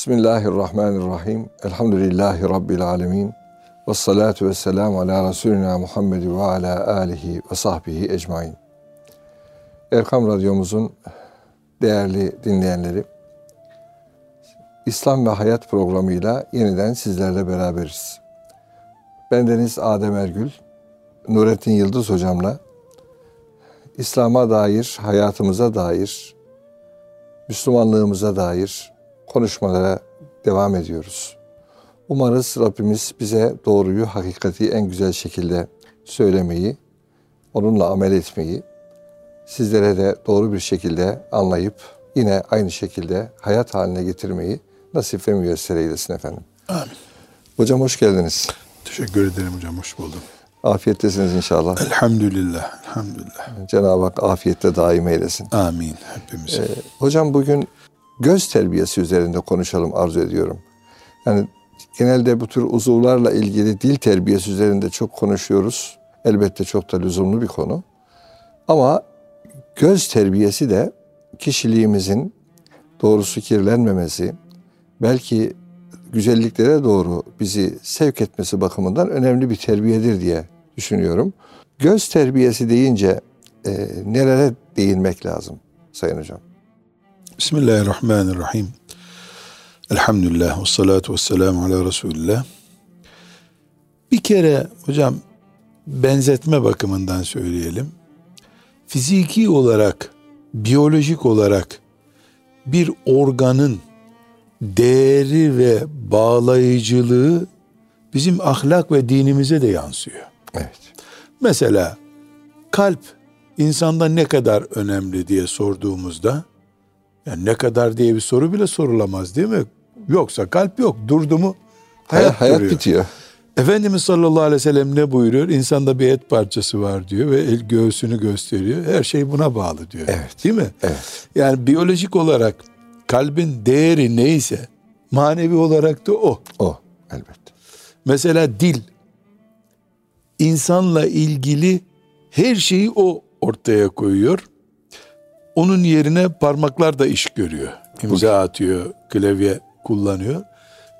Bismillahirrahmanirrahim. Elhamdülillahi Rabbil alemin. Ve salatu ve selamu ala Resulina Muhammed ve ala alihi ve sahbihi ecmain. Erkam Radyomuzun değerli dinleyenleri, İslam ve Hayat programıyla yeniden sizlerle beraberiz. Bendeniz Adem Ergül, Nurettin Yıldız hocamla İslam'a dair, hayatımıza dair, Müslümanlığımıza dair konuşmalara devam ediyoruz. Umarız Rabbimiz bize doğruyu, hakikati en güzel şekilde söylemeyi, onunla amel etmeyi, sizlere de doğru bir şekilde anlayıp yine aynı şekilde hayat haline getirmeyi nasip ve müyesser eylesin efendim. Amin. Hocam hoş geldiniz. Teşekkür ederim hocam, hoş buldum. Afiyettesiniz inşallah. Elhamdülillah, elhamdülillah. Cenab-ı Hak afiyette daim eylesin. Amin hepimiz. Ee, hocam bugün göz terbiyesi üzerinde konuşalım arzu ediyorum. Yani genelde bu tür uzuvlarla ilgili dil terbiyesi üzerinde çok konuşuyoruz. Elbette çok da lüzumlu bir konu. Ama göz terbiyesi de kişiliğimizin doğrusu kirlenmemesi, belki güzelliklere doğru bizi sevk etmesi bakımından önemli bir terbiyedir diye düşünüyorum. Göz terbiyesi deyince e, nelere değinmek lazım Sayın Hocam? Bismillahirrahmanirrahim. Elhamdülillah ve salatu ve selamu ala Resulillah. Bir kere hocam benzetme bakımından söyleyelim. Fiziki olarak, biyolojik olarak bir organın değeri ve bağlayıcılığı bizim ahlak ve dinimize de yansıyor. Evet. Mesela kalp insanda ne kadar önemli diye sorduğumuzda yani ne kadar diye bir soru bile sorulamaz değil mi? Yoksa kalp yok. Durdu mu hayat, Hayat, hayat duruyor. bitiyor. Efendimiz sallallahu aleyhi ve sellem ne buyuruyor? İnsanda bir et parçası var diyor ve el göğsünü gösteriyor. Her şey buna bağlı diyor. Evet. Değil mi? Evet. Yani biyolojik olarak kalbin değeri neyse manevi olarak da o. O elbette. Mesela dil insanla ilgili her şeyi o ortaya koyuyor. Onun yerine parmaklar da iş görüyor. İmza atıyor, klavye kullanıyor.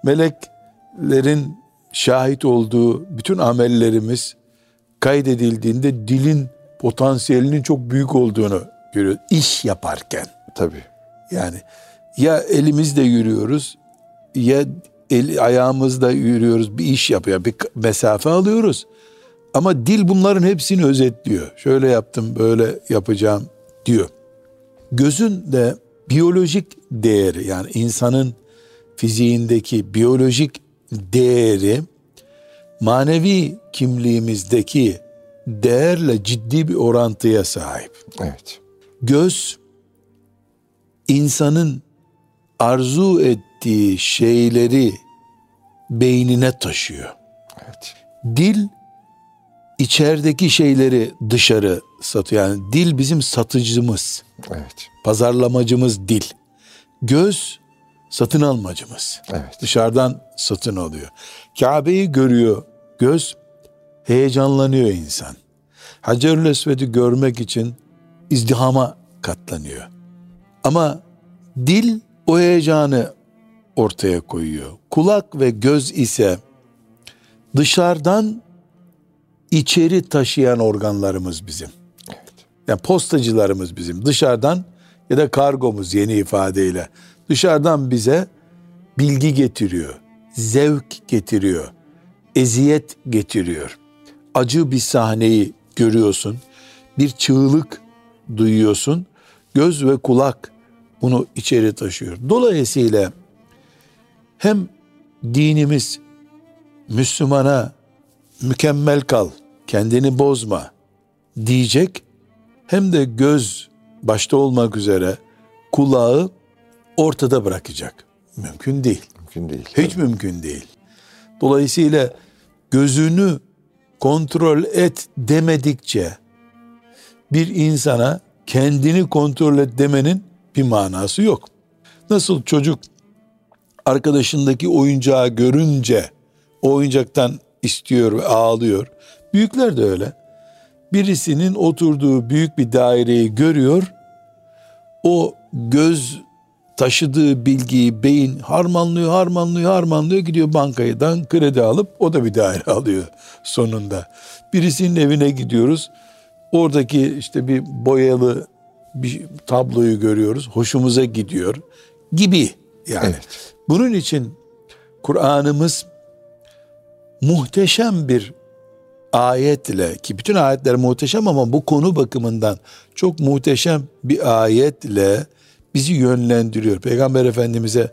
Meleklerin şahit olduğu bütün amellerimiz kaydedildiğinde dilin potansiyelinin çok büyük olduğunu görüyor. İş yaparken. Tabii. Yani ya elimizle yürüyoruz ya el, ayağımızla yürüyoruz bir iş yapıyor bir mesafe alıyoruz. Ama dil bunların hepsini özetliyor. Şöyle yaptım böyle yapacağım diyor. Gözün de biyolojik değeri yani insanın fiziğindeki biyolojik değeri manevi kimliğimizdeki değerle ciddi bir orantıya sahip. Evet. Göz insanın arzu ettiği şeyleri beynine taşıyor. Evet. Dil içerideki şeyleri dışarı satıyor. Yani dil bizim satıcımız, Evet. pazarlamacımız dil. Göz satın almacımız. Evet. Dışarıdan satın alıyor. Kabe'yi görüyor göz, heyecanlanıyor insan. Hacerül Esved'i görmek için izdihama katlanıyor. Ama dil o heyecanı ortaya koyuyor. Kulak ve göz ise dışarıdan içeri taşıyan organlarımız bizim. Yani postacılarımız bizim. Dışarıdan ya da kargomuz yeni ifadeyle dışarıdan bize bilgi getiriyor, zevk getiriyor, eziyet getiriyor. Acı bir sahneyi görüyorsun, bir çığlık duyuyorsun. Göz ve kulak bunu içeri taşıyor. Dolayısıyla hem dinimiz Müslümana mükemmel kal, kendini bozma diyecek hem de göz başta olmak üzere kulağı ortada bırakacak. Mümkün değil. Mümkün değil. Hiç mümkün değil. Dolayısıyla gözünü kontrol et demedikçe bir insana kendini kontrol et demenin bir manası yok. Nasıl çocuk arkadaşındaki oyuncağı görünce o oyuncaktan istiyor ve ağlıyor. Büyükler de öyle. Birisinin oturduğu büyük bir daireyi görüyor. O göz taşıdığı bilgiyi beyin harmanlıyor, harmanlıyor, harmanlıyor gidiyor bankadan kredi alıp o da bir daire alıyor sonunda. Birisinin evine gidiyoruz. Oradaki işte bir boyalı bir tabloyu görüyoruz. Hoşumuza gidiyor gibi yani. Evet. Bunun için Kur'an'ımız muhteşem bir ayetle ki bütün ayetler muhteşem ama bu konu bakımından çok muhteşem bir ayetle bizi yönlendiriyor. Peygamber Efendimiz'e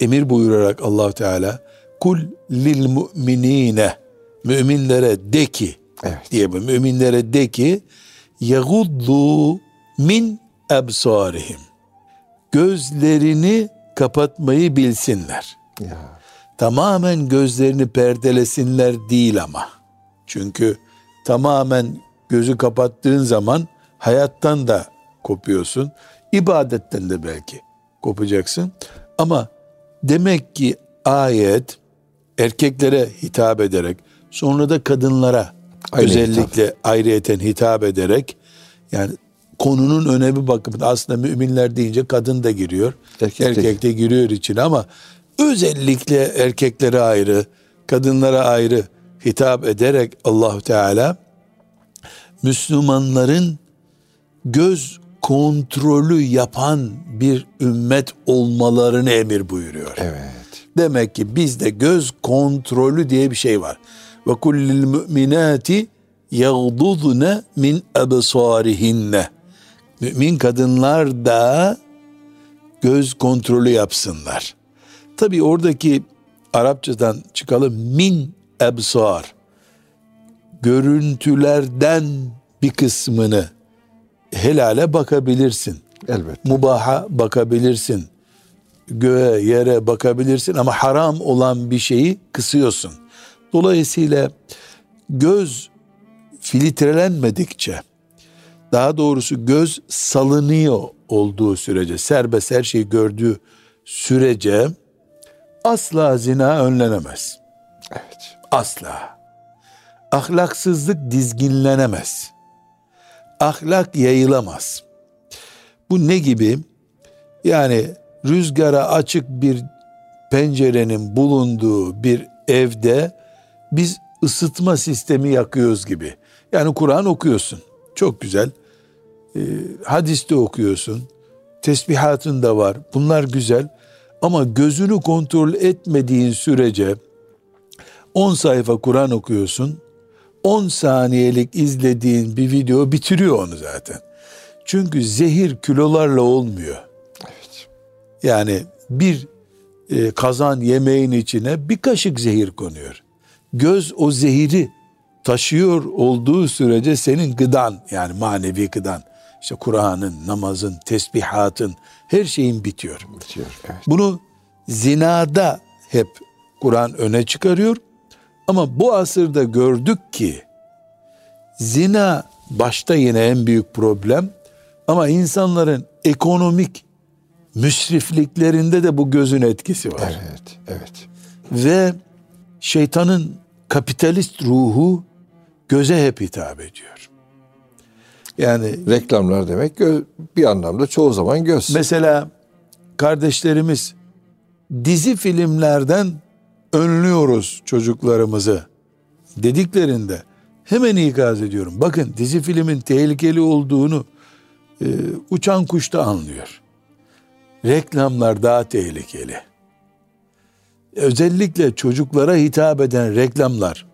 emir buyurarak allah Teala kul lil mu'minine müminlere de ki evet. diye bu müminlere de ki yaguddu min ebsarihim gözlerini kapatmayı bilsinler. Ya. Tamamen gözlerini perdelesinler değil ama. Çünkü tamamen gözü kapattığın zaman hayattan da kopuyorsun. ibadetten de belki kopacaksın. Ama demek ki ayet erkeklere hitap ederek sonra da kadınlara Aynı özellikle hitap. ayrıyeten hitap ederek yani konunun önemi bakımında aslında müminler deyince kadın da giriyor. Erkek, erkek de giriyor için ama özellikle erkeklere ayrı, kadınlara ayrı hitap ederek Allahu Teala Müslümanların göz kontrolü yapan bir ümmet olmalarını emir buyuruyor. Evet. Demek ki bizde göz kontrolü diye bir şey var. Ve kullil müminati yagdudne min ebsarihinne. Mümin kadınlar da göz kontrolü yapsınlar. Tabi oradaki Arapçadan çıkalım min ebsar görüntülerden bir kısmını helale bakabilirsin. Elbette. Mubaha bakabilirsin. Göğe, yere bakabilirsin ama haram olan bir şeyi kısıyorsun. Dolayısıyla göz filtrelenmedikçe daha doğrusu göz salınıyor olduğu sürece serbest her şeyi gördüğü sürece asla zina önlenemez. Evet. Asla. Ahlaksızlık dizginlenemez. Ahlak yayılamaz. Bu ne gibi? Yani rüzgara açık bir pencerenin bulunduğu bir evde biz ısıtma sistemi yakıyoruz gibi. Yani Kur'an okuyorsun. Çok güzel. Ee, hadiste okuyorsun. Tesbihatın da var. Bunlar güzel. Ama gözünü kontrol etmediğin sürece 10 sayfa Kur'an okuyorsun. 10 saniyelik izlediğin bir video bitiriyor onu zaten. Çünkü zehir kilolarla olmuyor. Evet. Yani bir e, kazan yemeğin içine bir kaşık zehir konuyor. Göz o zehiri taşıyor olduğu sürece senin gıdan yani manevi gıdan işte Kur'an'ın, namazın, tesbihatın her şeyin bitiyor. Bitiyor. Evet. Bunu zinada hep Kur'an öne çıkarıyor. Ama bu asırda gördük ki zina başta yine en büyük problem ama insanların ekonomik müsrifliklerinde de bu gözün etkisi var. Evet, evet. Ve şeytanın kapitalist ruhu göze hep hitap ediyor. Yani reklamlar demek bir anlamda çoğu zaman göz. Mesela kardeşlerimiz dizi filmlerden önlüyoruz çocuklarımızı dediklerinde hemen ikaz ediyorum. Bakın dizi filmin tehlikeli olduğunu e, uçan kuş da anlıyor. Reklamlar daha tehlikeli. Özellikle çocuklara hitap eden reklamlar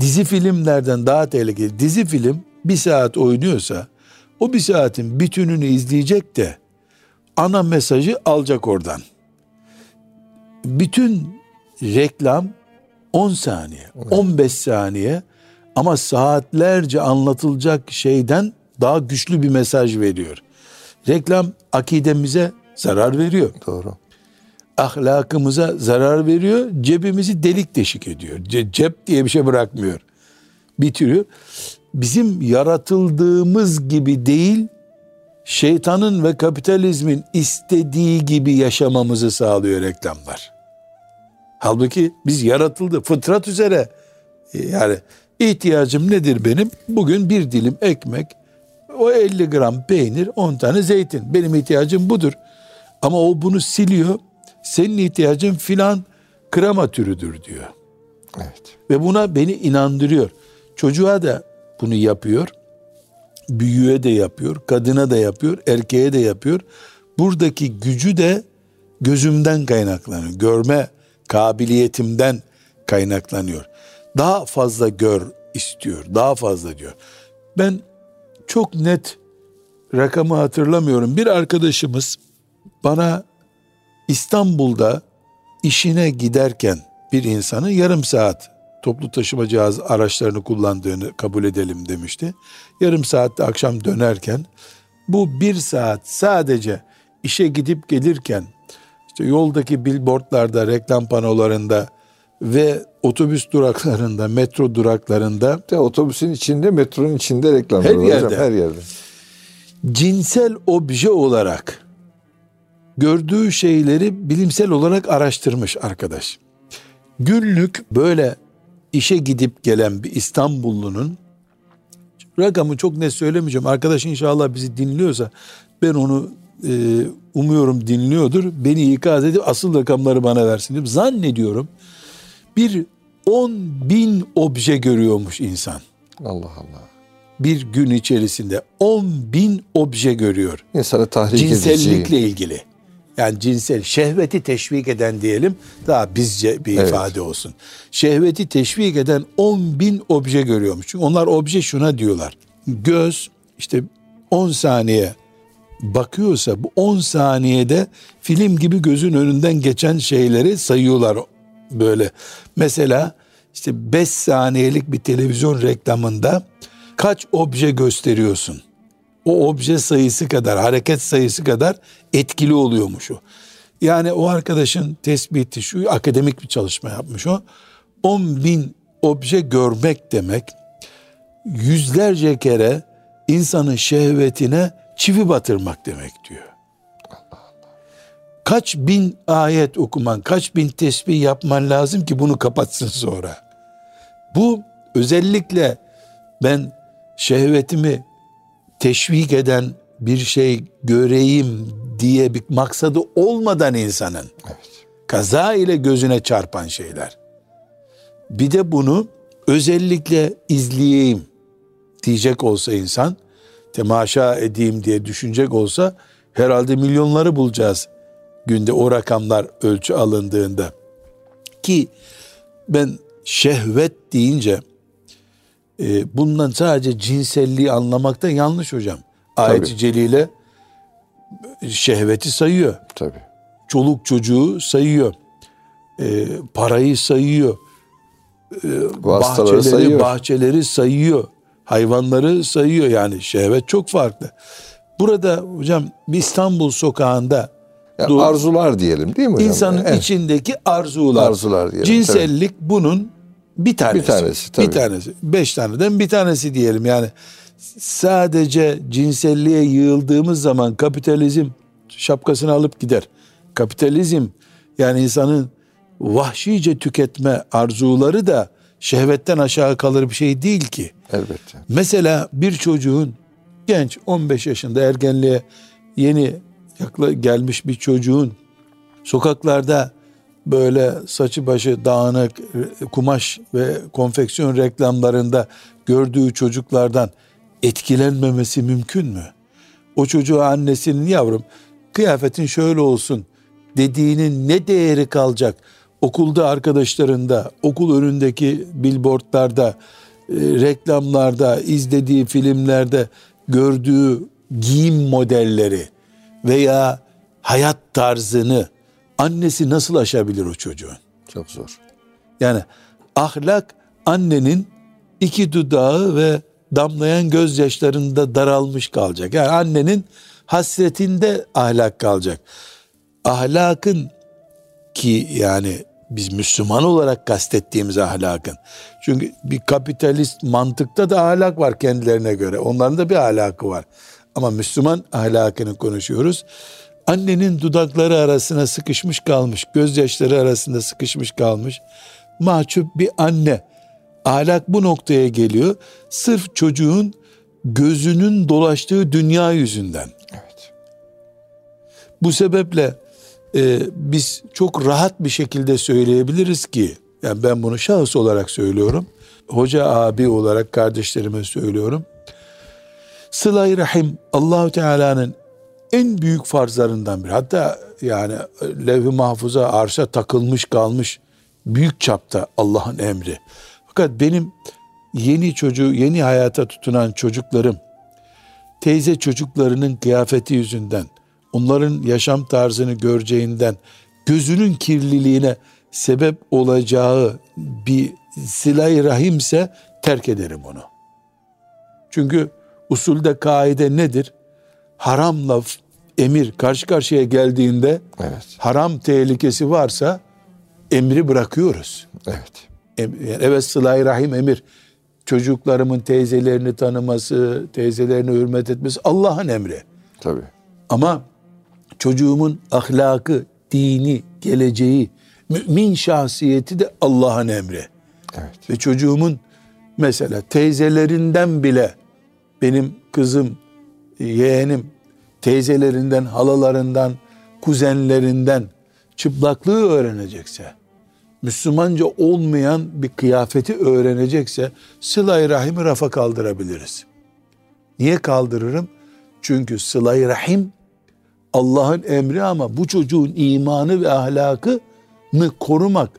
dizi filmlerden daha tehlikeli. Dizi film bir saat oynuyorsa o bir saatin bütününü izleyecek de ana mesajı alacak oradan. Bütün reklam 10 saniye, evet. 15 saniye ama saatlerce anlatılacak şeyden daha güçlü bir mesaj veriyor. Reklam akidemize zarar veriyor. Doğru. Ahlakımıza zarar veriyor, cebimizi delik deşik ediyor. Ce- cep diye bir şey bırakmıyor. Bitiriyor. Bizim yaratıldığımız gibi değil, şeytanın ve kapitalizmin istediği gibi yaşamamızı sağlıyor reklamlar. Halbuki biz yaratıldı fıtrat üzere. E, yani ihtiyacım nedir benim? Bugün bir dilim ekmek, o 50 gram peynir, 10 tane zeytin. Benim ihtiyacım budur. Ama o bunu siliyor. Senin ihtiyacın filan krema türüdür diyor. Evet. Ve buna beni inandırıyor. Çocuğa da bunu yapıyor. Büyüğe de yapıyor. Kadına da yapıyor. Erkeğe de yapıyor. Buradaki gücü de gözümden kaynaklanıyor. Görme kabiliyetimden kaynaklanıyor. Daha fazla gör istiyor. Daha fazla diyor. Ben çok net rakamı hatırlamıyorum. Bir arkadaşımız bana İstanbul'da işine giderken bir insanın yarım saat toplu taşıma cihaz araçlarını kullandığını kabul edelim demişti. Yarım saatte akşam dönerken bu bir saat sadece işe gidip gelirken işte yoldaki billboardlarda, reklam panolarında ve otobüs duraklarında, metro duraklarında De otobüsün içinde, metronun içinde reklamlar Her var hocam, yerde. her yerde. cinsel obje olarak gördüğü şeyleri bilimsel olarak araştırmış arkadaş. Günlük böyle işe gidip gelen bir İstanbullunun rakamı çok net söylemeyeceğim. Arkadaş inşallah bizi dinliyorsa ben onu e, umuyorum dinliyordur. Beni ikaz edip asıl rakamları bana versin diyorum. Zannediyorum bir 10 bin obje görüyormuş insan. Allah Allah. Bir gün içerisinde 10 bin obje görüyor. İnsanı tahrik edici. Cinsellikle ilgili. Yani cinsel şehveti teşvik eden diyelim daha bizce bir Evet. ifade olsun. Şehveti teşvik eden 10 bin obje görüyormuş. Çünkü onlar obje şuna diyorlar. Göz işte 10 saniye bakıyorsa bu 10 saniyede film gibi gözün önünden geçen şeyleri sayıyorlar böyle. Mesela işte 5 saniyelik bir televizyon reklamında kaç obje gösteriyorsun? o obje sayısı kadar, hareket sayısı kadar etkili oluyormuş o. Yani o arkadaşın tespiti şu akademik bir çalışma yapmış o. 10 bin obje görmek demek yüzlerce kere insanın şehvetine çivi batırmak demek diyor. Kaç bin ayet okuman, kaç bin tesbih yapman lazım ki bunu kapatsın sonra. Bu özellikle ben şehvetimi teşvik eden bir şey göreyim diye bir maksadı olmadan insanın Evet. kaza ile gözüne çarpan şeyler. Bir de bunu özellikle izleyeyim diyecek olsa insan, temaşa edeyim diye düşünecek olsa herhalde milyonları bulacağız günde o rakamlar ölçü alındığında. Ki ben şehvet deyince e, bundan sadece cinselliği anlamakta yanlış hocam. Ayet-i. Celile şehveti sayıyor Tabii. çoluk çocuğu sayıyor. Ee, parayı sayıyor. Vasıtaları bahçeleri, sayıyor. bahçeleri sayıyor. Hayvanları sayıyor yani şehvet çok farklı. Burada hocam bir İstanbul sokağında Yani Doğru. arzular diyelim değil mi hocam? insanın Evet. içindeki arzular. Arzular diyelim, Cinsellik bunun bir tanesi. Bir tanesi, tabii. Bir tanesi. Beş taneden bir tanesi diyelim yani. Sadece cinselliğe yığıldığımız zaman kapitalizm şapkasını alıp gider. Kapitalizm yani insanın vahşice tüketme arzuları da şehvetten aşağı kalır bir şey değil ki. Elbette. Mesela bir çocuğun genç 15 yaşında ergenliğe yeni yakla gelmiş bir çocuğun sokaklarda böyle saçı başı dağınık e, kumaş ve konfeksiyon reklamlarında gördüğü çocuklardan etkilenmemesi mümkün mü? O çocuğa annesinin yavrum kıyafetin şöyle olsun dediğinin ne değeri kalacak? Okulda arkadaşlarında, okul önündeki billboardlarda, e, reklamlarda, izlediği filmlerde gördüğü giyim modelleri veya hayat tarzını annesi nasıl aşabilir o çocuğun? Çok zor. Yani ahlak annenin iki dudağı ve damlayan gözyaşlarında daralmış kalacak. Yani annenin hasretinde ahlak kalacak. Ahlakın ki yani biz Müslüman olarak kastettiğimiz ahlakın. Çünkü bir kapitalist mantıkta da ahlak var kendilerine göre. Onların da bir ahlakı var. Ama Müslüman ahlakını konuşuyoruz. Annenin dudakları arasına sıkışmış kalmış, gözyaşları arasında sıkışmış kalmış. Mahcup bir anne. Ahlak bu noktaya geliyor. Sırf çocuğun gözünün dolaştığı dünya yüzünden. Evet. Bu sebeple e, biz çok rahat bir şekilde söyleyebiliriz ki, yani ben bunu şahıs olarak söylüyorum, hoca abi olarak kardeşlerime söylüyorum. Sıla-i Rahim Allahu Teala'nın en büyük farzlarından biri. Hatta yani levh-i mahfuza arşa takılmış kalmış büyük çapta Allah'ın emri. Fakat benim yeni çocuğu, yeni hayata tutunan çocuklarım teyze çocuklarının kıyafeti yüzünden, onların yaşam tarzını göreceğinden, gözünün kirliliğine sebep olacağı bir silah-i rahimse terk ederim onu. Çünkü usulde kaide nedir? Haramla emir karşı karşıya geldiğinde evet. haram tehlikesi varsa emri bırakıyoruz. Evet. Yani evet sıla rahim emir. Çocuklarımın teyzelerini tanıması, teyzelerini hürmet etmesi Allah'ın emri. Tabii. Ama çocuğumun ahlakı, dini, geleceği, mümin şahsiyeti de Allah'ın emri. Evet. Ve çocuğumun mesela teyzelerinden bile benim kızım, yeğenim teyzelerinden, halalarından, kuzenlerinden çıplaklığı öğrenecekse, Müslümanca olmayan bir kıyafeti öğrenecekse sıla-i rahimi rafa kaldırabiliriz. Niye kaldırırım? Çünkü sıla-i rahim Allah'ın emri ama bu çocuğun imanı ve ahlakını korumak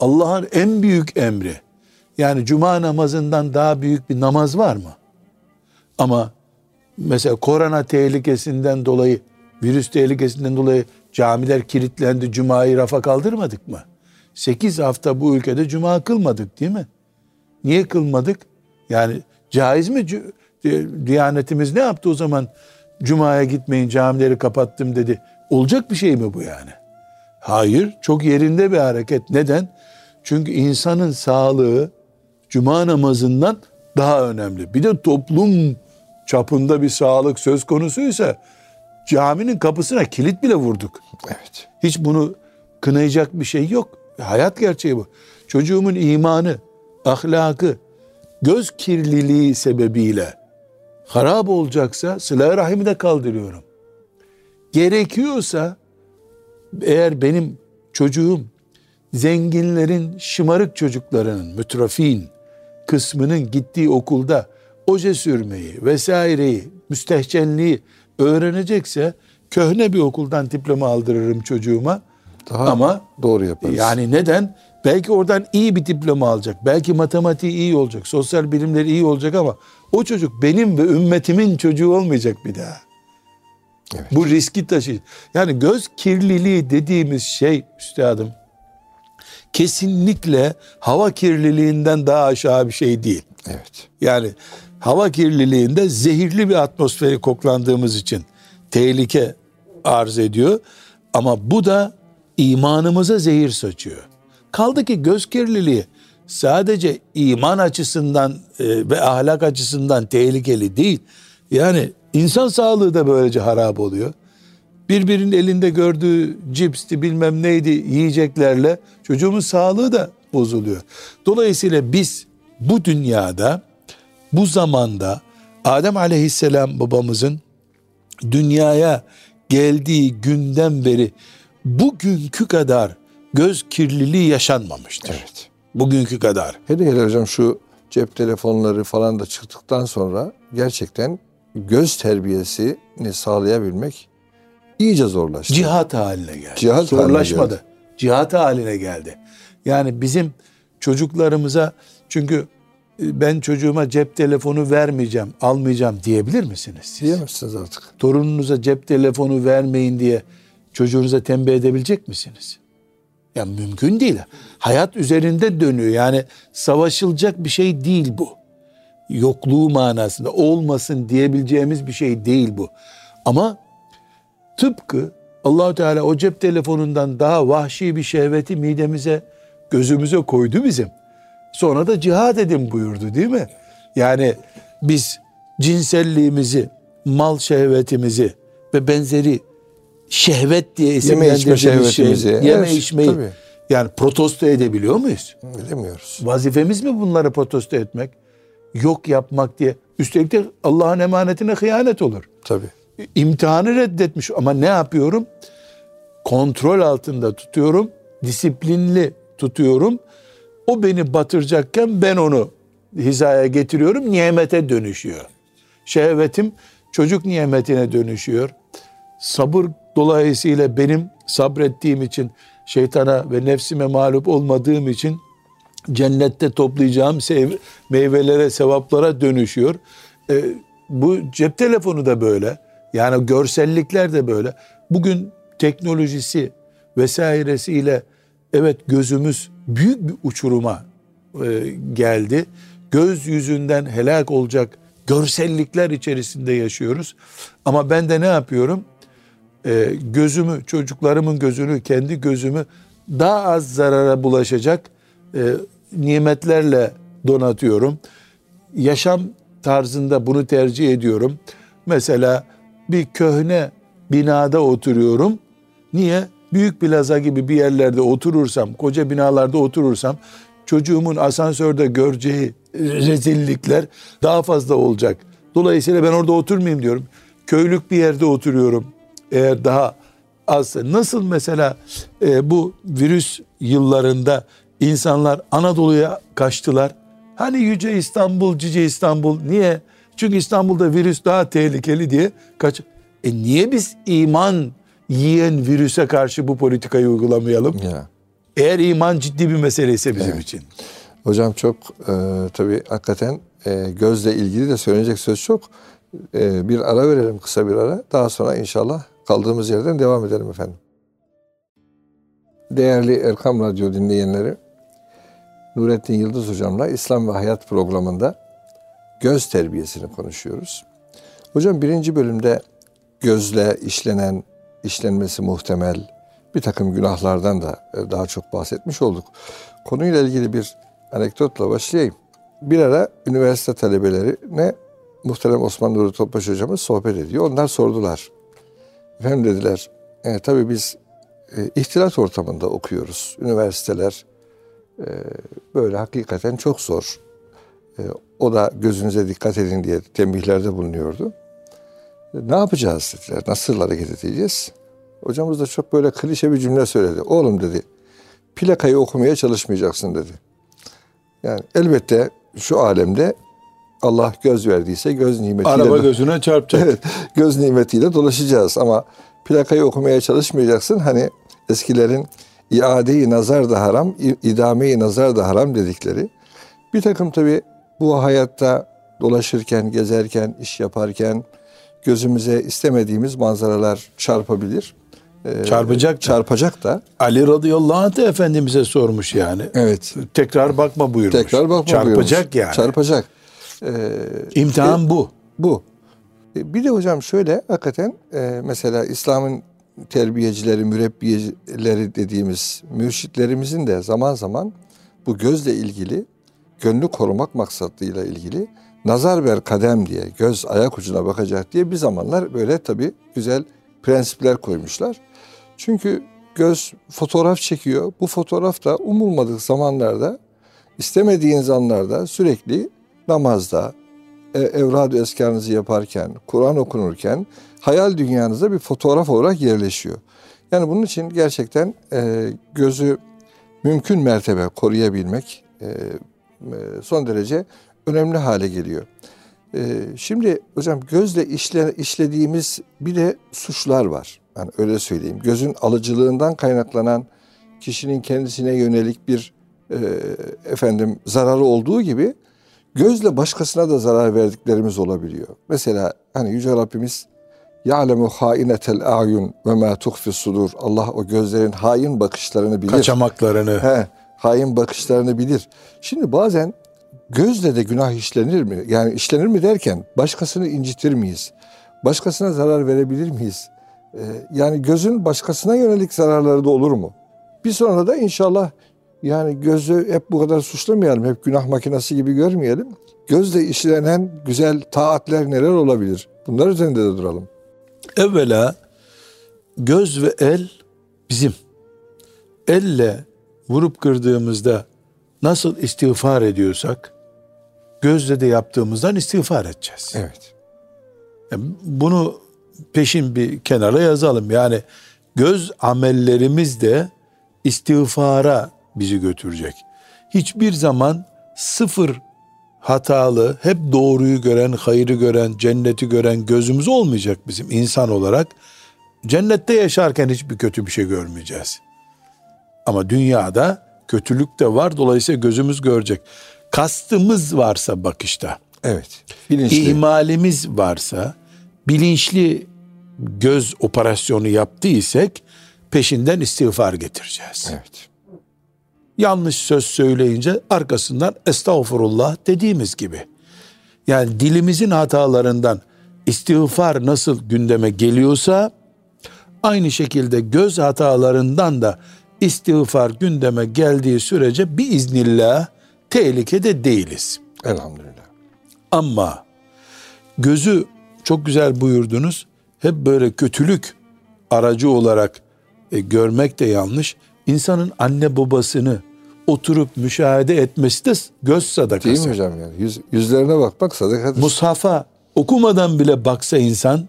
Allah'ın en büyük emri. Yani cuma namazından daha büyük bir namaz var mı? Ama mesela korona tehlikesinden dolayı, virüs tehlikesinden dolayı camiler kilitlendi, cumayı rafa kaldırmadık mı? 8 hafta bu ülkede cuma kılmadık değil mi? Niye kılmadık? Yani caiz mi? Diyanetimiz ne yaptı o zaman? Cuma'ya gitmeyin camileri kapattım dedi. Olacak bir şey mi bu yani? Hayır, çok yerinde bir hareket. Neden? Çünkü insanın sağlığı cuma namazından daha önemli. Bir de toplum çapında bir sağlık söz konusuysa caminin kapısına kilit bile vurduk. Evet. Hiç bunu kınayacak bir şey yok. Hayat gerçeği bu. Çocuğumun imanı, ahlakı, göz kirliliği sebebiyle harap olacaksa sıla rahimi de kaldırıyorum. Gerekiyorsa eğer benim çocuğum zenginlerin şımarık çocuklarının mütrafin kısmının gittiği okulda oje sürmeyi vesaireyi, müstehcenliği öğrenecekse köhne bir okuldan diploma aldırırım çocuğuma. Daha Ama doğru yaparız. Yani neden? Belki oradan iyi bir diploma alacak. Belki matematiği iyi olacak. Sosyal bilimleri iyi olacak ama o çocuk benim ve ümmetimin çocuğu olmayacak bir daha. Evet. Bu riski taşıyacak. Yani göz kirliliği dediğimiz şey üstadım kesinlikle hava kirliliğinden daha aşağı bir şey değil. Evet. Yani hava kirliliğinde zehirli bir atmosferi koklandığımız için tehlike arz ediyor. Ama bu da imanımıza zehir saçıyor. Kaldı ki göz kirliliği sadece iman açısından e, ve ahlak açısından tehlikeli değil. Yani insan sağlığı da böylece harap oluyor. Birbirinin elinde gördüğü cipsti bilmem neydi yiyeceklerle çocuğumuz sağlığı da bozuluyor. Dolayısıyla biz bu dünyada bu zamanda Adem aleyhisselam babamızın dünyaya geldiği günden beri bugünkü kadar göz kirliliği yaşanmamıştır. Evet. Bugünkü kadar. Hele hele hocam şu cep telefonları falan da çıktıktan sonra gerçekten göz terbiyesini sağlayabilmek iyice zorlaştı. Cihat haline geldi. Cihat Zorlaşmadı. Haline geldi. Cihat haline geldi. Yani bizim çocuklarımıza çünkü e, ben çocuğuma cep telefonu vermeyeceğim, almayacağım diyebilir misiniz siz? Diyemezsiniz artık. Torununuza cep telefonu vermeyin diye çocuğunuza tembih edebilecek misiniz? Ya mümkün değil. Hayat üzerinde dönüyor. Yani savaşılacak bir şey değil bu. Yokluğu manasında olmasın diyebileceğimiz bir şey değil bu. Ama tıpkı Allahu Teala o cep telefonundan daha vahşi bir şehveti midemize, gözümüze koydu bizim. Sonra da cihad edin buyurdu değil mi? Yani biz cinselliğimizi, mal şehvetimizi ve benzeri şehvet diye isimlendirdiğimiz şey, yeme evet, içmeyi tabii. yani protesto edebiliyor muyuz? Edemiyoruz. Vazifemiz mi bunları protesto etmek? Yok yapmak diye. Üstelik de Allah'ın emanetine hıyanet olur. Tabii. imtihanı reddetmiş ama ne yapıyorum? Kontrol altında tutuyorum, disiplinli tutuyorum. O beni batıracakken ben onu hizaya getiriyorum, nimete dönüşüyor. Şehvetim çocuk nimetine dönüşüyor. Sabır dolayısıyla benim sabrettiğim için şeytana ve nefsime mağlup olmadığım için cennette toplayacağım meyvelere, sevaplara dönüşüyor. E, bu cep telefonu da böyle. Yani görsellikler de böyle. Bugün teknolojisi vesairesiyle evet gözümüz büyük bir uçuruma e, geldi. Göz yüzünden helak olacak görsellikler içerisinde yaşıyoruz. Ama ben de ne yapıyorum? E, gözümü, çocuklarımın gözünü, kendi gözümü daha az zarara bulaşacak e, nimetlerle donatıyorum. Yaşam tarzında bunu tercih ediyorum. Mesela bir köhne binada oturuyorum. Niye? Büyük plaza gibi bir yerlerde oturursam, koca binalarda oturursam çocuğumun asansörde göreceği rezillikler daha fazla olacak. Dolayısıyla ben orada oturmayayım diyorum. Köylük bir yerde oturuyorum. Eğer daha az nasıl mesela e, bu virüs yıllarında insanlar Anadolu'ya kaçtılar. Hani Yüce İstanbul, Cice İstanbul niye? Çünkü İstanbul'da virüs daha tehlikeli diye kaç. E niye biz iman yiyen virüse karşı bu politikayı uygulamayalım? Ya. Eğer iman ciddi bir mesele ise bizim evet. için. Hocam çok e, tabii hakikaten e, gözle ilgili de söyleyecek söz çok. E, bir ara verelim kısa bir ara. Daha sonra inşallah kaldığımız yerden devam edelim efendim. Değerli Erkam Radyo dinleyenleri, Nurettin Yıldız Hocam'la İslam ve Hayat programında göz terbiyesini konuşuyoruz. Hocam birinci bölümde gözle işlenen, işlenmesi muhtemel bir takım günahlardan da e, daha çok bahsetmiş olduk. Konuyla ilgili bir anekdotla başlayayım. Bir ara üniversite talebeleri ne muhterem Osman Nuri Topbaş hocamız sohbet ediyor. Onlar sordular. Efendim dediler, e, tabii biz e, ihtilat ortamında okuyoruz. Üniversiteler e, böyle hakikaten çok zor. E, o da gözünüze dikkat edin diye tembihlerde bulunuyordu. E, ne yapacağız dediler, nasıl hareket edeceğiz? Hocamız da çok böyle klişe bir cümle söyledi. Oğlum dedi, plakayı okumaya çalışmayacaksın dedi. Yani elbette şu alemde Allah göz verdiyse göz nimetiyle... Araba gözüne çarpacak. Evet, göz nimetiyle dolaşacağız ama plakayı okumaya çalışmayacaksın. Hani eskilerin iadeyi nazar da haram, idameyi nazar da haram dedikleri. Bir takım tabi bu hayatta dolaşırken, gezerken, iş yaparken gözümüze istemediğimiz manzaralar çarpabilir. Ee, çarpacak çarpacak da. Ali radıyallahu anh de Efendimiz'e sormuş yani. Evet. Tekrar bakma buyurmuş. Tekrar bakma Çarpacak buyurmuş. yani. Çarpacak. Ee, İmtihan e, bu. Bu. E, bir de hocam şöyle hakikaten e, mesela İslam'ın terbiyecileri, mürebbiyeleri dediğimiz mürşitlerimizin de zaman zaman bu gözle ilgili, gönlü korumak maksadıyla ilgili nazar ver kadem diye, göz ayak ucuna bakacak diye bir zamanlar böyle tabii güzel prensipler koymuşlar. Çünkü göz fotoğraf çekiyor. Bu fotoğraf da umulmadık zamanlarda, istemediğin anlarda sürekli namazda, e, evrad-ı eskarınızı yaparken, Kur'an okunurken hayal dünyanızda bir fotoğraf olarak yerleşiyor. Yani bunun için gerçekten e, gözü mümkün mertebe koruyabilmek e, e son derece önemli hale geliyor. E, şimdi hocam gözle işle, işlediğimiz bir de suçlar var. Yani öyle söyleyeyim. Gözün alıcılığından kaynaklanan kişinin kendisine yönelik bir e, efendim zararı olduğu gibi gözle başkasına da zarar verdiklerimiz olabiliyor. Mesela hani Yüce Rabbimiz hainetel a'yun ve ma tuhfi sudur. Allah o gözlerin hain bakışlarını bilir. Kaçamaklarını. He, hain bakışlarını bilir. Şimdi bazen gözle de günah işlenir mi? Yani işlenir mi derken başkasını incitir miyiz? Başkasına zarar verebilir miyiz? Ee, yani gözün başkasına yönelik zararları da olur mu? Bir sonra da inşallah yani gözü hep bu kadar suçlamayalım, hep günah makinesi gibi görmeyelim. Gözle işlenen güzel taatler neler olabilir? Bunlar üzerinde de duralım. Evvela göz ve el bizim. Elle vurup kırdığımızda nasıl istiğfar ediyorsak gözle de yaptığımızdan istiğfar edeceğiz. Evet. Yani bunu peşin bir kenara yazalım. Yani göz amellerimiz de istiğfara bizi götürecek. Hiçbir zaman sıfır hatalı, hep doğruyu gören, hayrı gören, cenneti gören gözümüz olmayacak bizim insan olarak. Cennette yaşarken hiçbir kötü bir şey görmeyeceğiz. Ama dünyada kötülük de var. Dolayısıyla gözümüz görecek. Kastımız varsa bakışta, Evet. Bilinçli. ihmalimiz varsa, bilinçli göz operasyonu yaptıysak peşinden istiğfar getireceğiz. Evet. Yanlış söz söyleyince arkasından estağfurullah dediğimiz gibi. Yani dilimizin hatalarından istiğfar nasıl gündeme geliyorsa aynı şekilde göz hatalarından da istiğfar gündeme geldiği sürece bir iznillah tehlikede değiliz. Elhamdülillah. Ama gözü çok güzel buyurdunuz. Hep böyle kötülük aracı olarak e, görmek de yanlış. İnsanın anne babasını oturup müşahede etmesi de göz sadakası. Değil mi hocam yani? Yüz, yüzlerine bakmak sadakadır. Mushafa okumadan bile baksa insan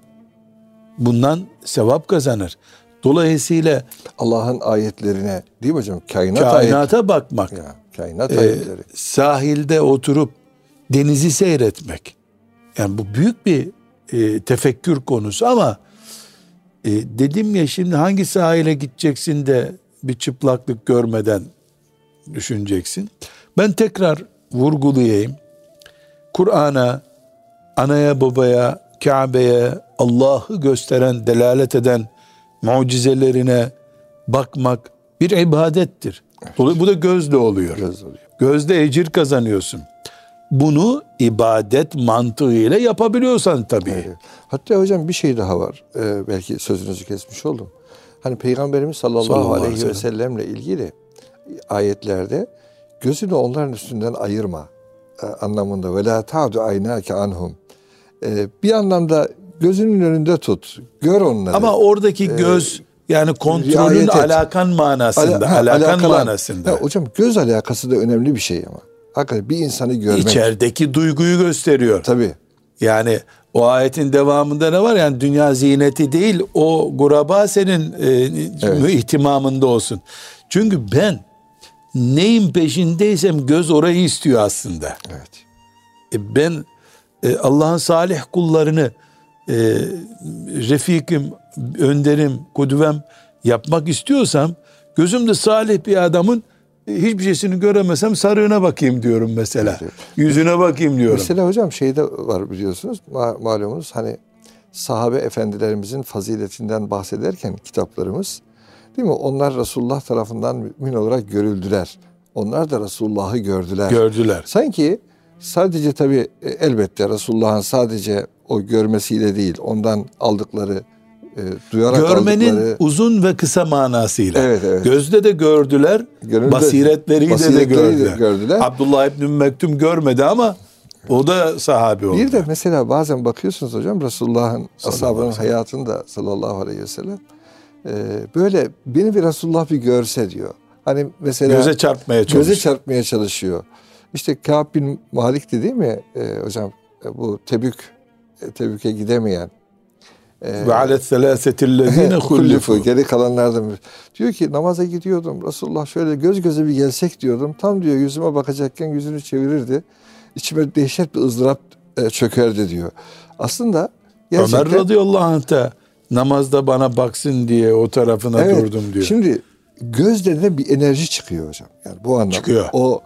bundan sevap kazanır. Dolayısıyla Allah'ın ayetlerine değil mi hocam? Kainat ayet. kainata bakmak, Ya, kainat e, ayetleri. sahilde oturup denizi seyretmek. Yani bu büyük bir e, tefekkür konusu ama e, dedim ya şimdi hangi sahile gideceksin de bir çıplaklık görmeden düşüneceksin. Ben tekrar vurgulayayım. Kur'an'a, anaya babaya, Kabe'ye, Allah'ı gösteren, delalet eden mucizelerine bakmak bir ibadettir. Dolayı- Bu da gözle oluyor. Göz oluyor. Gözde ecir kazanıyorsun. Bunu ibadet mantığıyla yapabiliyorsan tabii. Evet. Hatta hocam bir şey daha var. Ee, belki sözünüzü kesmiş oldum. Hani Peygamberimiz sallallahu, Sallallahu aleyhi aleyhi ve sellemle ilgili ayetlerde gözünü onların üstünden ayırma e, anlamında ve la ta'du aynake anhum. Ee, bir anlamda gözünün önünde tut. Gör onları. Ama oradaki göz yani kontrolün alakan manasında, Ala- ha, alakan alakalan- manasında. Ha, hocam göz alakası da önemli bir şey ama. Hakikaten bir insanı görmek. İçerideki duyguyu gösteriyor. Tabii. Yani o ayetin devamında ne var? Yani dünya zineti değil o guraba senin e, ihtimamında olsun. Çünkü ben neyin peşindeysem göz orayı istiyor aslında. Evet. E, ben e, Allah'ın salih kullarını e, refikim, önderim, kudvem yapmak istiyorsam gözümde salih bir adamın hiçbir şeysini göremesem sarığına bakayım diyorum mesela. Yüzüne bakayım diyorum. Mesela hocam şey de var biliyorsunuz ma- malumunuz hani sahabe efendilerimizin faziletinden bahsederken kitaplarımız değil mi? Onlar Resulullah tarafından mümin olarak görüldüler. Onlar da Resulullah'ı gördüler. Gördüler. Sanki sadece tabii e, elbette Resulullah'ın sadece o görmesiyle değil ondan aldıkları e, duyarak Görmenin aldıkları uzun ve kısa manasıyla. Evet, evet. Gözde de gördüler, Gönülde- basiretleriyle de basiretleriyle gördüler. gördüler. Abdullah İbni Mektum görmedi ama o da sahabi oldu. Bir de mesela bazen bakıyorsunuz hocam Resulullah'ın ashabının hayatında sallallahu aleyhi ve sellem e, böyle beni bir Resulullah bir görse diyor. Hani mesela Göze çarpmaya çalışıyor. göze çarpmaya çalışıyor. İşte Kâb bin Malik'ti değil mi e, hocam E, bu Tebük e, Tebük'e gidemeyen Ve alet selâsetillezîne Hullifu hullifu. geri kalanlardan bir- diyor ki namaza gidiyordum Resulullah şöyle göz göze bir gelsek diyordum tam diyor yüzüme bakacakken yüzünü çevirirdi içime dehşet bir ızdırap e, çökerdi diyor aslında gerçekten Ömer radıyallahu anh da namazda bana baksın diye o tarafına Evet, durdum diyor. şimdi gözde de bir enerji çıkıyor hocam yani bu anlamda Çıkıyor. o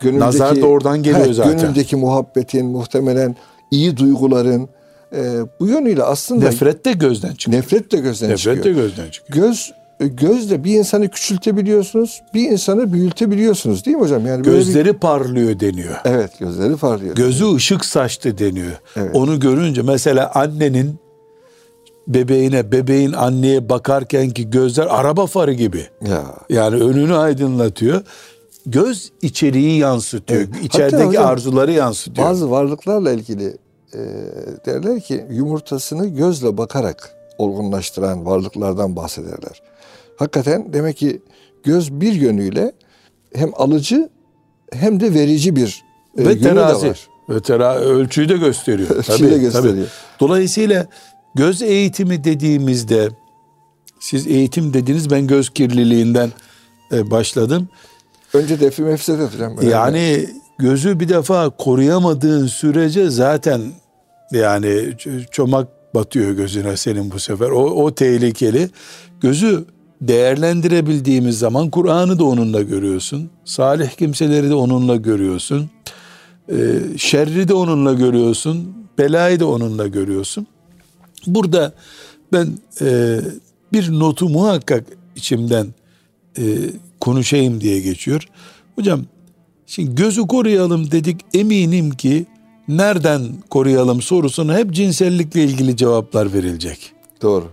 gönüldeki Nazar da oradan geliyor zaten. gönüldeki muhabbetin muhtemelen iyi duyguların e, bu yönüyle aslında Nefret de gözden çıkıyor. nefret de gözden Nefret çıkıyor. de gözden çıkıyor. Göz e, gözle bir insanı küçültebiliyorsunuz, bir insanı büyütebiliyorsunuz değil mi hocam? Yani böyle bir- Gözleri parlıyor deniyor. evet gözleri parlıyor. Gözü ışık saçtı deniyor. Evet. Onu görünce mesela annenin bebeğine, bebeğin anneye bakarken ki gözler araba farı gibi. ya. Yani önünü aydınlatıyor. Göz içeriği yansıtıyor. Evet. İçerideki hocam, arzuları yansıtıyor. Bazı varlıklarla ilgili e, derler ki yumurtasını gözle bakarak olgunlaştıran varlıklardan bahsederler. Hakikaten demek ki göz bir yönüyle hem alıcı hem de verici bir e, Ve yönü de terazi. var. Ve tera ölçüyü de gösteriyor. Ölçüyü de gösteriyor. Dolayısıyla göz eğitimi dediğimizde siz eğitim dediniz ben göz kirliliğinden e, başladım. Önce defi mefsedet hocam. Yani gözü bir defa koruyamadığın sürece zaten yani çomak batıyor gözüne senin bu sefer. O, o tehlikeli. Gözü değerlendirebildiğimiz zaman Kur'an'ı da onunla görüyorsun. Salih kimseleri de onunla görüyorsun. Ee, şerri de onunla görüyorsun. Belayı da onunla görüyorsun. Burada ben e, bir notu muhakkak içimden e, konuşayım diye geçiyor. Hocam şimdi gözü koruyalım dedik eminim ki nereden koruyalım sorusuna hep cinsellikle ilgili cevaplar verilecek. Doğru.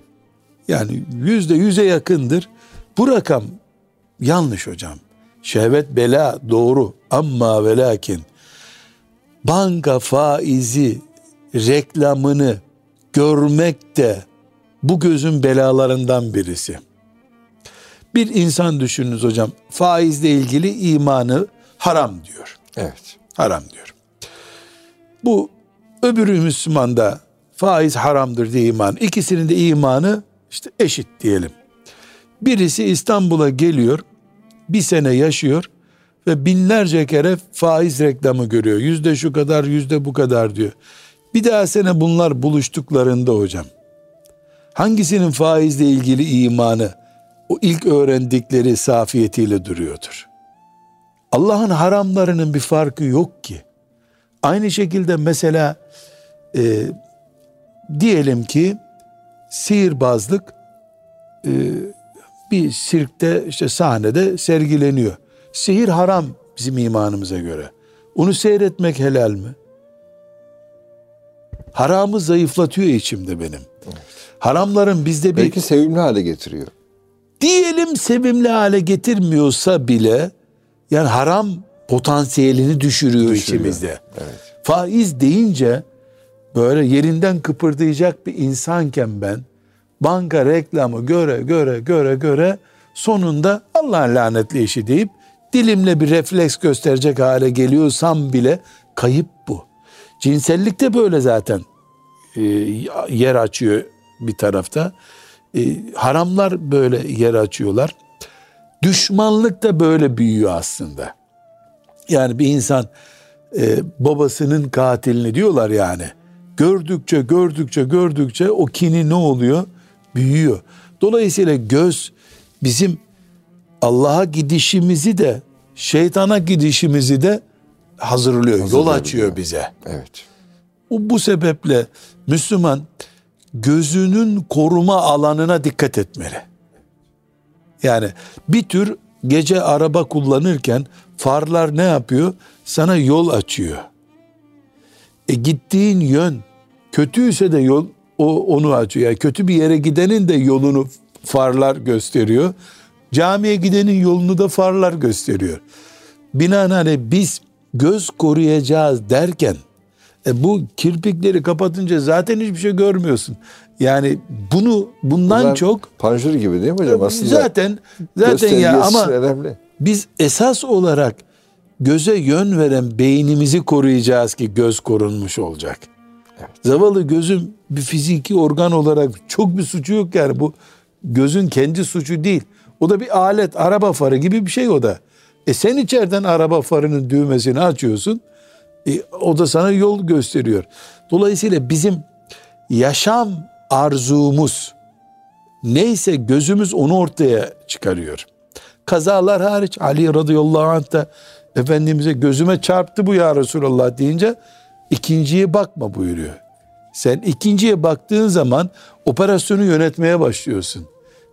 Yani yüzde yüze yakındır. Bu rakam yanlış hocam. Şehvet bela doğru ama ve lakin banka faizi reklamını görmek de bu gözün belalarından birisi. Bir insan düşününüz hocam faizle ilgili imanı haram diyor. Evet. Haram diyor. Bu öbürü Müslüman da faiz haramdır diye iman. İkisinin de imanı işte eşit diyelim. Birisi İstanbul'a geliyor, bir sene yaşıyor ve binlerce kere faiz reklamı görüyor. Yüzde şu kadar, yüzde bu kadar diyor. Bir daha sene bunlar buluştuklarında hocam. Hangisinin faizle ilgili imanı o ilk öğrendikleri safiyetiyle duruyordur. Allah'ın haramlarının bir farkı yok ki. Aynı şekilde mesela e, diyelim ki sihirbazlık e, bir sirkte işte sahnede sergileniyor. Sihir haram bizim imanımıza göre. Onu seyretmek helal mi? Haramı zayıflatıyor içimde benim. Haramların bizde bir... Belki sevimli hale getiriyor. Diyelim sevimli hale getirmiyorsa bile yani haram potansiyelini düşürüyor, düşürüyor. içimizde. Evet. Faiz deyince böyle yerinden kıpırdayacak bir insanken ben banka reklamı göre göre göre göre sonunda Allah'ın lanetli işi deyip dilimle bir refleks gösterecek hale geliyorsam bile kayıp bu. Cinsellik de böyle zaten e, yer açıyor bir tarafta. E, haramlar böyle yer açıyorlar. Düşmanlık da böyle büyüyor aslında. Yani bir insan e, babasının katilini diyorlar yani. Gördükçe gördükçe gördükçe o kini ne oluyor? Büyüyor. Dolayısıyla göz bizim Allah'a gidişimizi de şeytana gidişimizi de hazırlıyor, Hazırlıyor yol açıyor bize. Evet. Bu, bu sebeple Müslüman gözünün koruma alanına dikkat etmeli. Yani bir tür gece araba kullanırken farlar ne yapıyor? Sana yol açıyor. E gittiğin yön kötüyse de yol o onu açıyor. Yani kötü bir yere gidenin de yolunu farlar gösteriyor. Camiye gidenin yolunu da farlar gösteriyor. Binaenaleyh biz göz koruyacağız derken e bu kirpikleri kapatınca zaten hiçbir şey görmüyorsun. Yani bunu bundan Bunlar çok panjur gibi değil mi hocam aslında? Zaten zaten ya ama önemli. biz esas olarak göze yön veren beynimizi koruyacağız ki göz korunmuş olacak. Evet. Zavallı gözüm bir fiziki organ olarak çok bir suçu yok yani bu gözün kendi suçu değil. O da bir alet, araba farı gibi bir şey o da. E sen içeriden araba farının düğmesini açıyorsun. E, o da sana yol gösteriyor. Dolayısıyla bizim yaşam arzumuz neyse gözümüz onu ortaya çıkarıyor. Kazalar hariç Ali radıyallahu anh da Efendimiz'e gözüme çarptı bu ya Resulallah deyince ikinciye bakma buyuruyor. Sen ikinciye baktığın zaman operasyonu yönetmeye başlıyorsun.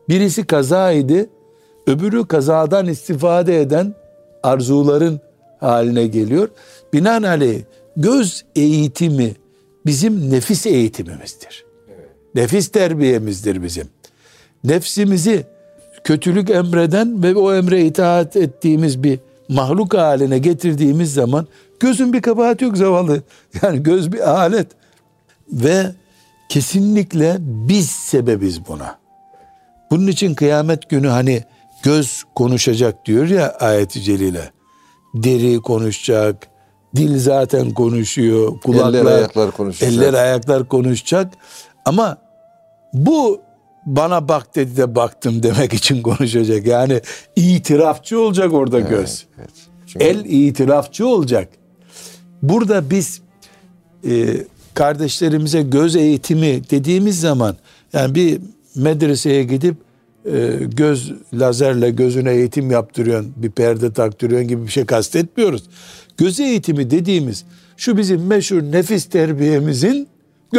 Birisi kazaydı, öbürü kazadan istifade eden arzuların haline geliyor. Binaenaleyh göz eğitimi bizim nefis eğitimimizdir. Nefis terbiyemizdir bizim. Nefsimizi kötülük emreden ve o emre itaat ettiğimiz bir mahluk haline getirdiğimiz zaman gözün bir kabahati yok zavallı. Yani göz bir alet ve kesinlikle biz sebebiz buna. Bunun için kıyamet günü hani göz konuşacak diyor ya ayeti celile. Deri konuşacak, dil zaten konuşuyor, kulaklar, eller ayaklar konuşacak. Eller ayaklar konuşacak. Ama Bu bana bak dedi de baktım demek için konuşacak. Yani itirafçı olacak orada göz. Evet, evet. Çünkü... El itirafçı olacak. Burada biz e, kardeşlerimize göz eğitimi dediğimiz zaman yani bir medreseye gidip e, göz lazerle gözüne eğitim yaptırıyorsun, bir perde taktırıyorsun gibi bir şey kastetmiyoruz. Göz eğitimi dediğimiz şu bizim meşhur nefis terbiyemizin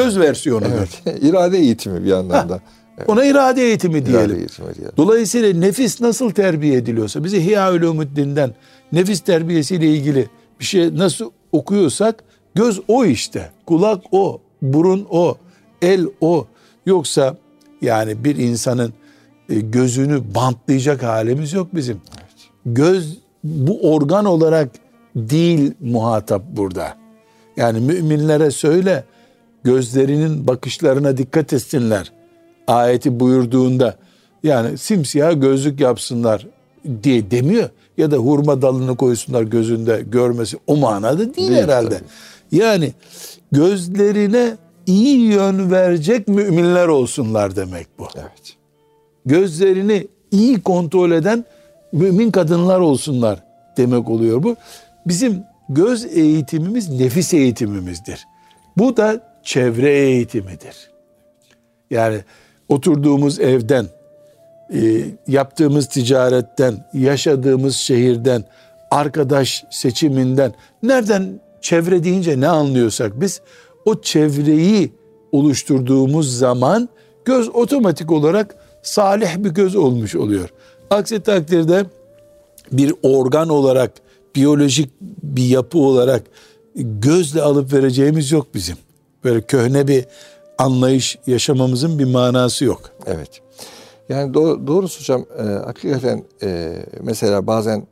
göz versiyonudur. Evet. irade eğitimi bir anlamda. Ha, evet. Ona irade eğitimi diyelim. İrade eğitimi diyelim. Dolayısıyla nefis nasıl terbiye ediliyorsa bizi Hiya Ulumuddin'den nefis terbiyesiyle ilgili bir şey nasıl okuyorsak göz o işte. Kulak o, burun o, el o. Yoksa yani bir insanın e, gözünü bantlayacak halimiz yok bizim. Göz bu organ olarak değil muhatap burada. Yani müminlere söyle gözlerinin bakışlarına dikkat etsinler. Ayeti buyurduğunda yani simsiyah gözlük yapsınlar diye demiyor. Ya da hurma dalını koysunlar gözünde görmesi o manada değil, değil herhalde. Tabii. Yani gözlerine iyi yön verecek müminler olsunlar demek bu. Evet. Gözlerini iyi kontrol eden mümin kadınlar olsunlar demek oluyor bu. Bizim göz eğitimimiz nefis eğitimimizdir. Bu da çevre eğitimidir. Yani oturduğumuz evden, e, yaptığımız ticaretten, yaşadığımız şehirden, arkadaş seçiminden, nereden çevre deyince ne anlıyorsak biz o çevreyi oluşturduğumuz zaman göz otomatik olarak salih bir göz olmuş oluyor. Aksi takdirde bir organ olarak, biyolojik bir yapı olarak gözle alıp vereceğimiz yok bizim. Böyle köhne bir anlayış yaşamamızın bir manası yok. Evet. Yani doğ, doğrusu hocam e, hakikaten e, mesela bazen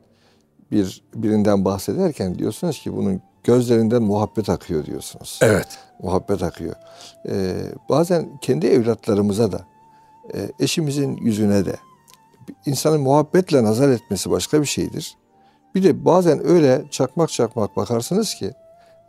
bir birinden bahsederken diyorsunuz ki bunun gözlerinden muhabbet akıyor diyorsunuz. Evet. Muhabbet akıyor. E, bazen kendi evlatlarımıza da e, eşimizin yüzüne de insanın muhabbetle nazar etmesi başka bir şeydir. Bir de bazen öyle çakmak çakmak bakarsınız ki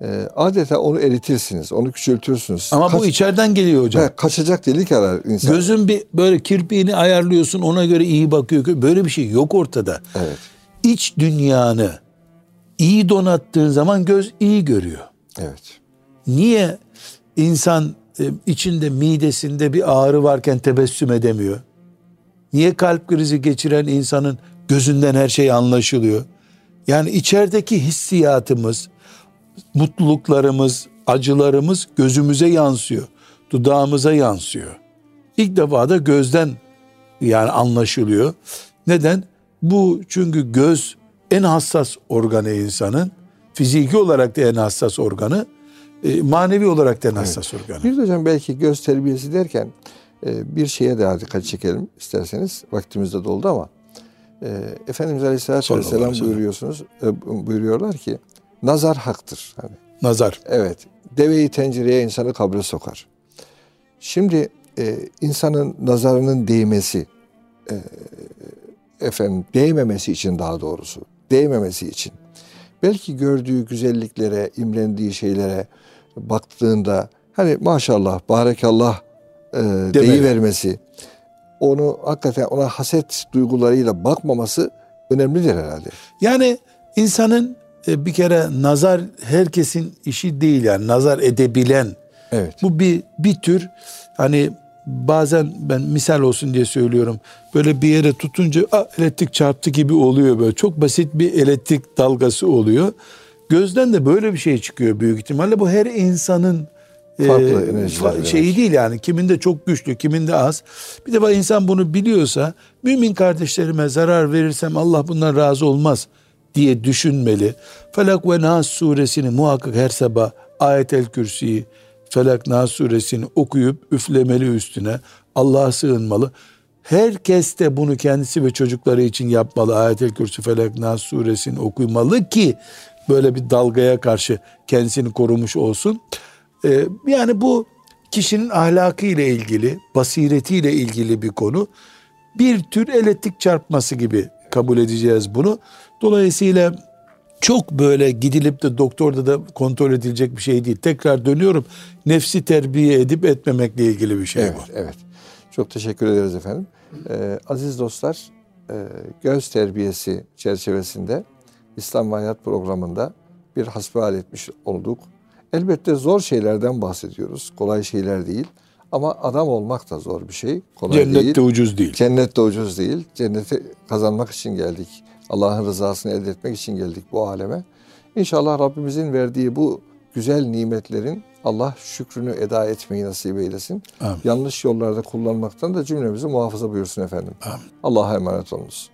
e, adeta onu eritirsiniz, onu küçültürsünüz. Ama Kaç, bu içeriden geliyor hocam. He, kaçacak delik arar insan. Gözün bir böyle kirpiğini ayarlıyorsun ona göre iyi bakıyor. Böyle bir şey yok ortada. Evet. İç dünyanı iyi donattığın zaman göz iyi görüyor. Evet. Niye insan e, içinde midesinde bir ağrı varken tebessüm edemiyor? Niye kalp krizi geçiren insanın gözünden her şey anlaşılıyor? Yani içerideki hissiyatımız, mutluluklarımız, acılarımız gözümüze yansıyor. Dudağımıza yansıyor. İlk defa da gözden yani anlaşılıyor. Neden? Bu çünkü göz en hassas organı insanın. Fiziki olarak da en hassas organı. E, manevi olarak da en hassas evet. organı. Bir de hocam belki göz terbiyesi derken e, bir şeye daha dikkat çekelim isterseniz. Vaktimiz de doldu ama e, Efendimiz Aleyhisselatü Vesselam buyuruyorsunuz, buyuruyorlar ki nazar haktır. Hani, nazar. Evet. Deveyi tencereye insanı kabre sokar. Şimdi e, insanın nazarının değmesi e, efendim değmemesi için daha doğrusu değmemesi için belki gördüğü güzelliklere, imrendiği şeylere baktığında hani maşallah, barekallah e, deyivermesi, onu hakikaten ona haset duygularıyla bakmaması önemlidir herhalde. Yani insanın bir kere nazar herkesin işi değil yani nazar edebilen. Evet. Bu bir bir tür hani bazen ben misal olsun diye söylüyorum. Böyle bir yere tutunca a, elektrik çarptı gibi oluyor böyle. Çok basit bir elektrik dalgası oluyor. Gözden de böyle bir şey çıkıyor büyük ihtimalle. Bu her insanın Farklı e, şeyi değil yani. Kiminde çok güçlü, kiminde az. Bir defa insan bunu biliyorsa mümin kardeşlerime zarar verirsem Allah bundan razı olmaz diye düşünmeli. Felak ve Nas suresini muhakkak her sabah ayetel kürsiyi Felak Nas suresini okuyup üflemeli üstüne. Allah'a sığınmalı. Herkes de bunu kendisi ve çocukları için yapmalı. Ayetel Kürsü Felak Nas suresini okumalı ki böyle bir dalgaya karşı kendisini korumuş olsun. Ee, yani bu kişinin ahlakı ile ilgili, basiretiyle ilgili bir konu. Bir tür elektrik çarpması gibi kabul edeceğiz bunu. Dolayısıyla çok böyle gidilip de doktorda da kontrol edilecek bir şey değil. Tekrar dönüyorum. Nefsi terbiye edip etmemekle ilgili bir şey evet, bu. Evet. Çok teşekkür ederiz efendim. Ee, aziz dostlar, e, göz terbiyesi çerçevesinde İslam ve Hayat programında bir hasbihal etmiş olduk. Elbette zor şeylerden bahsediyoruz. Kolay şeyler değil. Ama adam olmak da zor bir şey. Kolay Cennet değil. de ucuz değil. Cennet de ucuz değil. Cenneti kazanmak için geldik. Allah'ın rızasını elde etmek için geldik bu aleme. İnşallah Rabbimizin verdiği bu güzel nimetlerin Allah şükrünü eda etmeyi nasip eylesin. Amin. Yanlış yollarda kullanmaktan da cümlemizi muhafaza buyursun efendim. Amin. Allah'a emanet olunuz.